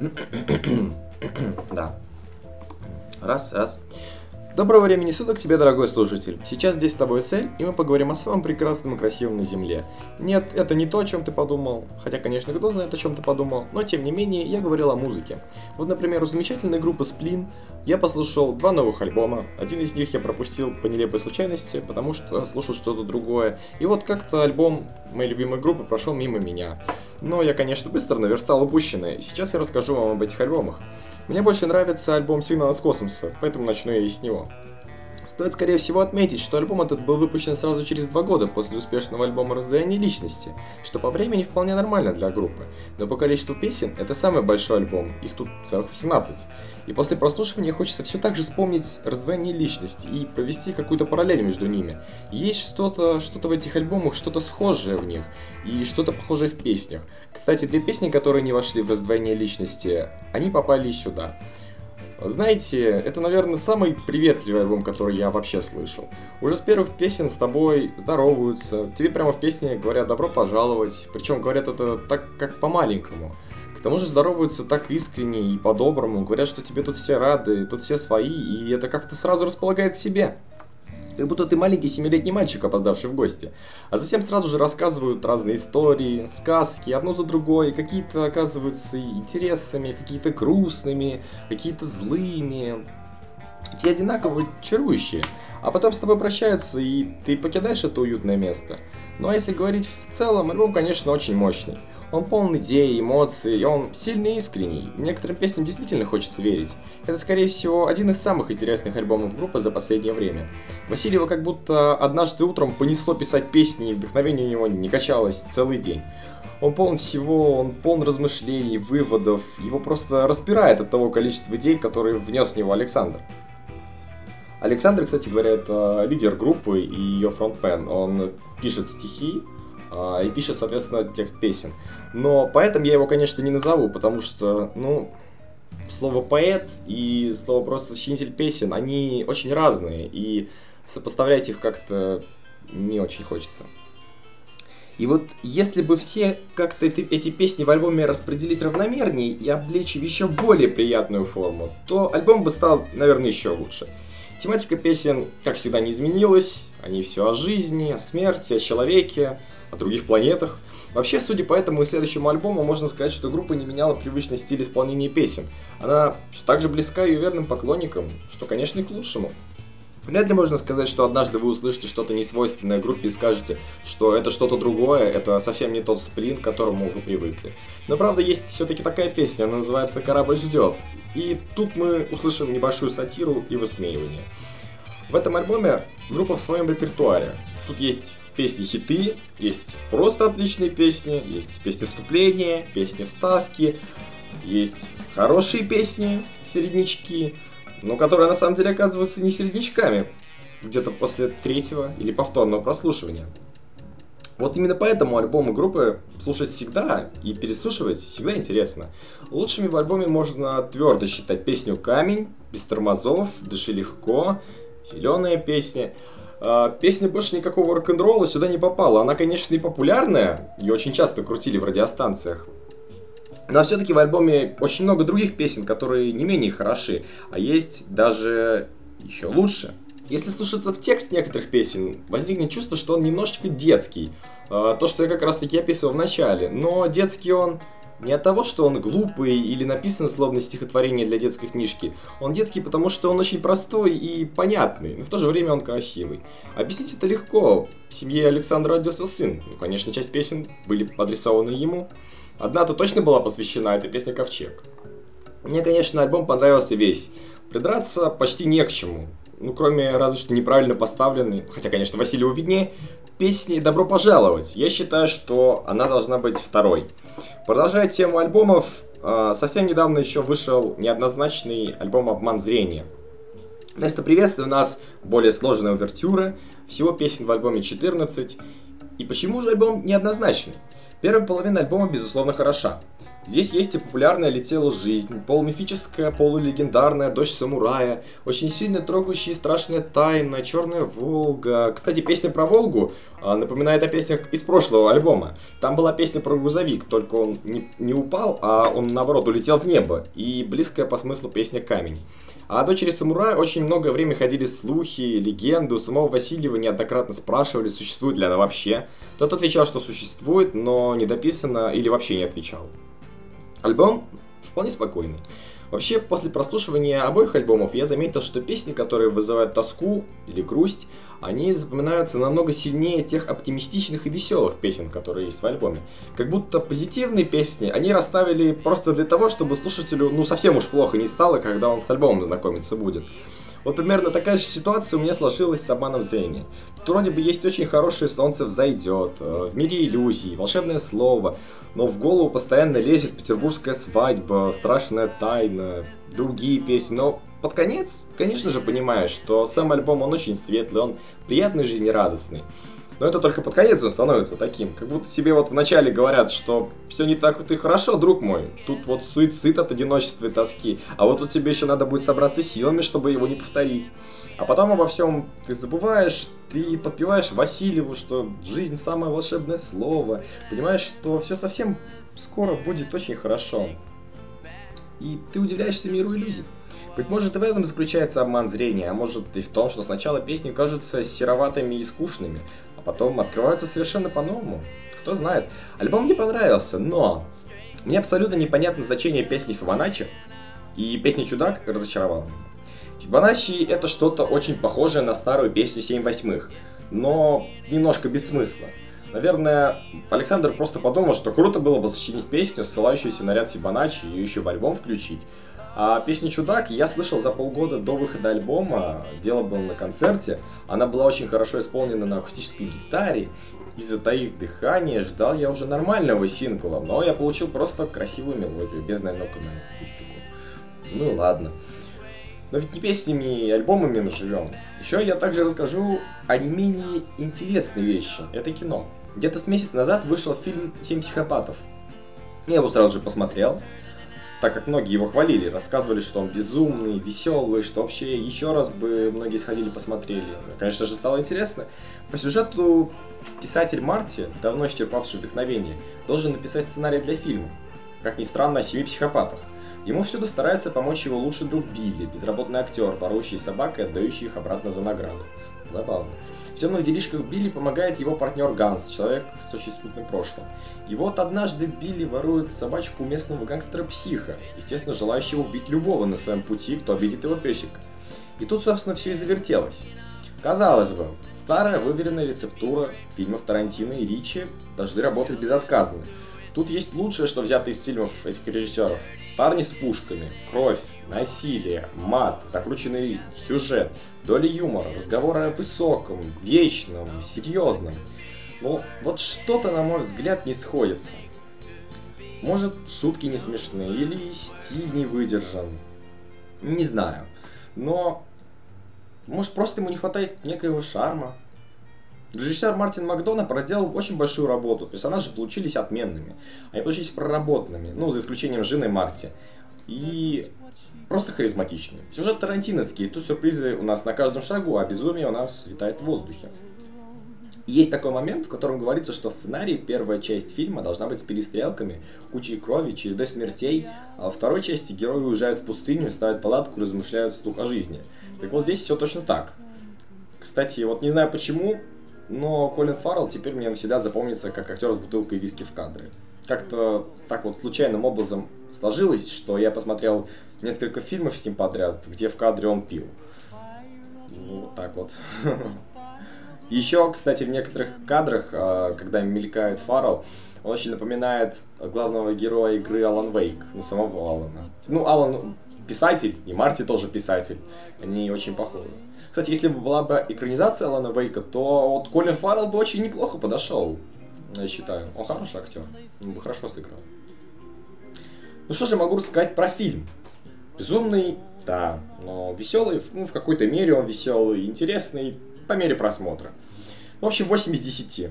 Да. Раз, раз. Доброго времени суток тебе, дорогой слушатель. Сейчас здесь с тобой Сель, и мы поговорим о самом прекрасном и красивом на Земле. Нет, это не то, о чем ты подумал. Хотя, конечно, кто знает, о чем ты подумал. Но, тем не менее, я говорил о музыке. Вот, например, у замечательной группы Splin я послушал два новых альбома. Один из них я пропустил по нелепой случайности, потому что слушал что-то другое. И вот как-то альбом моей любимой группы прошел мимо меня. Но я, конечно, быстро наверстал упущенное. Сейчас я расскажу вам об этих альбомах. Мне больше нравится альбом «Сигнал из космоса», поэтому начну я и с него. Стоит, скорее всего, отметить, что альбом этот был выпущен сразу через два года после успешного альбома «Раздвоение личности», что по времени вполне нормально для группы, но по количеству песен это самый большой альбом, их тут целых 18. И после прослушивания хочется все так же вспомнить раздвоение личности и провести какую-то параллель между ними. Есть что-то что в этих альбомах, что-то схожее в них, и что-то похожее в песнях. Кстати, две песни, которые не вошли в раздвоение личности, они попали сюда. Знаете, это, наверное, самый приветливый альбом, который я вообще слышал. Уже с первых песен с тобой здороваются, тебе прямо в песне говорят «добро пожаловать», причем говорят это так, как по-маленькому. К тому же здороваются так искренне и по-доброму, говорят, что тебе тут все рады, тут все свои, и это как-то сразу располагает к себе как будто ты маленький семилетний мальчик, опоздавший в гости. А затем сразу же рассказывают разные истории, сказки, одну за другой, какие-то оказываются интересными, какие-то грустными, какие-то злыми. Все одинаково чарующие. А потом с тобой прощаются, и ты покидаешь это уютное место. Ну а если говорить в целом, альбом, конечно, очень мощный. Он полон идей, эмоций, и он сильный и искренний. Некоторым песням действительно хочется верить. Это, скорее всего, один из самых интересных альбомов группы за последнее время. Васильева как будто однажды утром понесло писать песни, и вдохновение у него не качалось целый день. Он полон всего, он полон размышлений, выводов, его просто распирает от того количества идей, которые внес в него Александр. Александр, кстати говоря, это лидер группы и ее фронтмен. Он пишет стихи, а, и пишет, соответственно, текст песен. Но поэтом я его, конечно, не назову, потому что, ну, слово поэт и слово просто сочинитель песен, они очень разные, и сопоставлять их как-то не очень хочется. И вот если бы все как-то эти, эти песни в альбоме распределить равномернее и облечь в еще более приятную форму, то альбом бы стал, наверное, еще лучше. Тематика песен, как всегда, не изменилась. Они все о жизни, о смерти, о человеке, о других планетах. Вообще, судя по этому и следующему альбому, можно сказать, что группа не меняла привычный стиль исполнения песен. Она также близка ее верным поклонникам, что, конечно, и к лучшему. Вряд ли можно сказать, что однажды вы услышите что-то несвойственное группе и скажете, что это что-то другое, это совсем не тот сплин, к которому вы привыкли. Но правда есть все-таки такая песня, она называется «Корабль ждет». И тут мы услышим небольшую сатиру и высмеивание. В этом альбоме группа в своем репертуаре. Тут есть песни-хиты, есть просто отличные песни, есть песни вступления, песни вставки, есть хорошие песни, середнячки, но которые на самом деле оказываются не середнячками, где-то после третьего или повторного прослушивания. Вот именно поэтому альбомы группы слушать всегда и переслушивать всегда интересно. Лучшими в альбоме можно твердо считать песню «Камень», «Без тормозов», «Дыши легко», «Зеленая песня». А, песня больше никакого рок-н-ролла сюда не попала. Она, конечно, и популярная, ее очень часто крутили в радиостанциях. Но все-таки в альбоме очень много других песен, которые не менее хороши, а есть даже еще лучше. Если слушаться в текст некоторых песен, возникнет чувство, что он немножечко детский. А, то, что я как раз таки описывал в начале. Но детский он не от того, что он глупый или написан словно стихотворение для детской книжки. Он детский, потому что он очень простой и понятный, но в то же время он красивый. Объяснить это легко. В семье Александра родился сын. Ну, конечно, часть песен были адресованы ему. Одна-то точно была посвящена, это песня «Ковчег». Мне, конечно, альбом понравился весь. Придраться почти не к чему. Ну, кроме разве что неправильно поставленной, хотя, конечно, Василию виднее, песни «Добро пожаловать». Я считаю, что она должна быть второй. Продолжая тему альбомов, а, совсем недавно еще вышел неоднозначный альбом «Обман зрения». Вместо приветствия у нас более сложная увертюра, всего песен в альбоме 14. И почему же альбом неоднозначный? Первая половина альбома, безусловно, хороша. Здесь есть и популярная «Летела жизнь», полумифическая, полулегендарная «Дочь самурая», очень сильно трогающая и страшная тайна, «Черная Волга». Кстати, песня про Волгу а, напоминает о песнях из прошлого альбома. Там была песня про грузовик, только он не, не упал, а он наоборот улетел в небо. И близкая по смыслу песня «Камень». А о дочери самурая очень многое время ходили слухи, легенды. У самого Васильева неоднократно спрашивали, существует ли она вообще. Тот отвечал, что существует, но не дописано или вообще не отвечал. Альбом вполне спокойный. Вообще, после прослушивания обоих альбомов я заметил, что песни, которые вызывают тоску или грусть, они запоминаются намного сильнее тех оптимистичных и веселых песен, которые есть в альбоме. Как будто позитивные песни они расставили просто для того, чтобы слушателю ну совсем уж плохо не стало, когда он с альбомом знакомиться будет. Вот примерно такая же ситуация у меня сложилась с обманом зрения. Тут вроде бы есть очень хорошее солнце взойдет, э, в мире иллюзий, волшебное слово, но в голову постоянно лезет петербургская свадьба, страшная тайна, другие песни, но под конец, конечно же, понимаешь, что сам альбом, он очень светлый, он приятный, жизнерадостный. Но это только под конец он становится таким. Как будто тебе вот вначале говорят, что все не так вот и хорошо, друг мой. Тут вот суицид от одиночества и тоски. А вот тут тебе еще надо будет собраться силами, чтобы его не повторить. А потом обо всем ты забываешь, ты подпеваешь Васильеву, что жизнь самое волшебное слово. Понимаешь, что все совсем скоро будет очень хорошо. И ты удивляешься миру иллюзий. Быть может и в этом заключается обман зрения, а может и в том, что сначала песни кажутся сероватыми и скучными, потом открываются совершенно по-новому. Кто знает. Альбом мне понравился, но мне абсолютно непонятно значение песни Фибоначчи, и песня «Чудак» разочаровала меня. Фибоначчи это что-то очень похожее на старую песню «Семь восьмых», но немножко без смысла. Наверное, Александр просто подумал, что круто было бы сочинить песню, ссылающуюся на ряд Фибоначчи, и еще в альбом включить, а песню «Чудак» я слышал за полгода до выхода альбома, дело было на концерте. Она была очень хорошо исполнена на акустической гитаре, и затаив дыхание, ждал я уже нормального сингла, но я получил просто красивую мелодию, без намека на акустику. Ну ладно. Но ведь не песнями и альбомами мы живем. Еще я также расскажу о не менее интересной вещи. Это кино. Где-то с месяц назад вышел фильм «Семь психопатов». Я его сразу же посмотрел так как многие его хвалили, рассказывали, что он безумный, веселый, что вообще еще раз бы многие сходили посмотрели. Конечно же, стало интересно. По сюжету писатель Марти, давно исчерпавший вдохновение, должен написать сценарий для фильма. Как ни странно, о семи психопатах. Ему всюду старается помочь его лучший друг Билли, безработный актер, ворующий собак и отдающий их обратно за награду. Забавно. В темных делишках Билли помогает его партнер Ганс, человек с очень смутным прошлым. И вот однажды Билли ворует собачку местного гангстера-психа, естественно, желающего убить любого на своем пути, кто обидит его песика. И тут, собственно, все и завертелось. Казалось бы, старая выверенная рецептура фильмов Тарантино и Ричи должны работать безотказно. Тут есть лучшее, что взято из фильмов этих режиссеров. Парни с пушками, кровь, насилие, мат, закрученный сюжет, доля юмора, разговоры о высоком, вечном, серьезном. Но вот что-то, на мой взгляд, не сходится. Может, шутки не смешные, или стиль не выдержан. Не знаю. Но, может, просто ему не хватает некоего шарма. Режиссер Мартин Макдона проделал очень большую работу. Персонажи получились отменными. Они получились проработанными. Ну, за исключением жены Марти. И просто харизматичными. Сюжет тарантиновский. Тут сюрпризы у нас на каждом шагу, а безумие у нас витает в воздухе. Есть такой момент, в котором говорится, что в сценарии первая часть фильма должна быть с перестрелками, кучей крови, чередой смертей, а во второй части герои уезжают в пустыню, ставят палатку, размышляют вслух о жизни. Так вот здесь все точно так. Кстати, вот не знаю почему, но Колин Фаррелл теперь мне навсегда запомнится как актер с бутылкой виски в кадре. Как-то так вот случайным образом сложилось, что я посмотрел несколько фильмов с ним подряд, где в кадре он пил. Ну, вот так вот. Еще, кстати, в некоторых кадрах, а, когда мелькает Фаррелл, он очень напоминает главного героя игры Алан Вейк, ну, самого Алана. Ну, Алан писатель, и Марти тоже писатель. Они очень похожи. Кстати, если бы была бы экранизация Алана Вейка, то вот Колин Фаррелл бы очень неплохо подошел, я считаю. Он хороший актер, он бы хорошо сыграл. Ну что же могу рассказать про фильм? Безумный, да, но веселый, ну в какой-то мере он веселый, интересный, по мере просмотра. В общем, 8 из 10.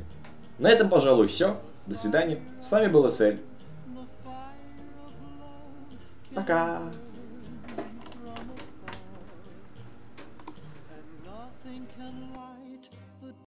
На этом, пожалуй, все. До свидания. С вами был Эсель. Пока.